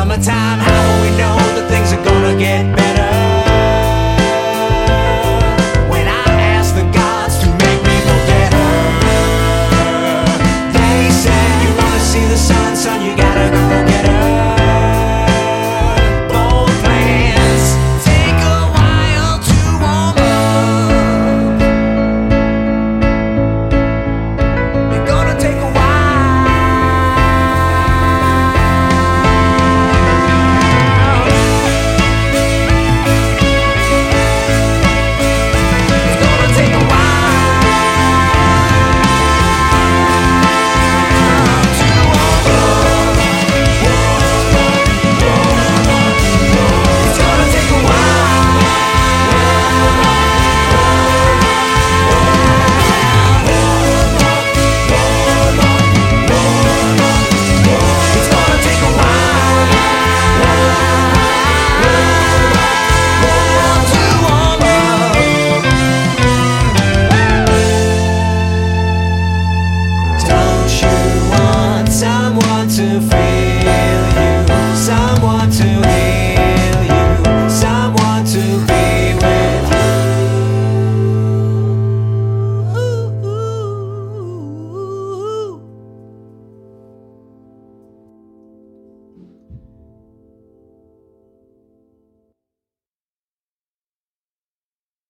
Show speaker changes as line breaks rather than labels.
summertime.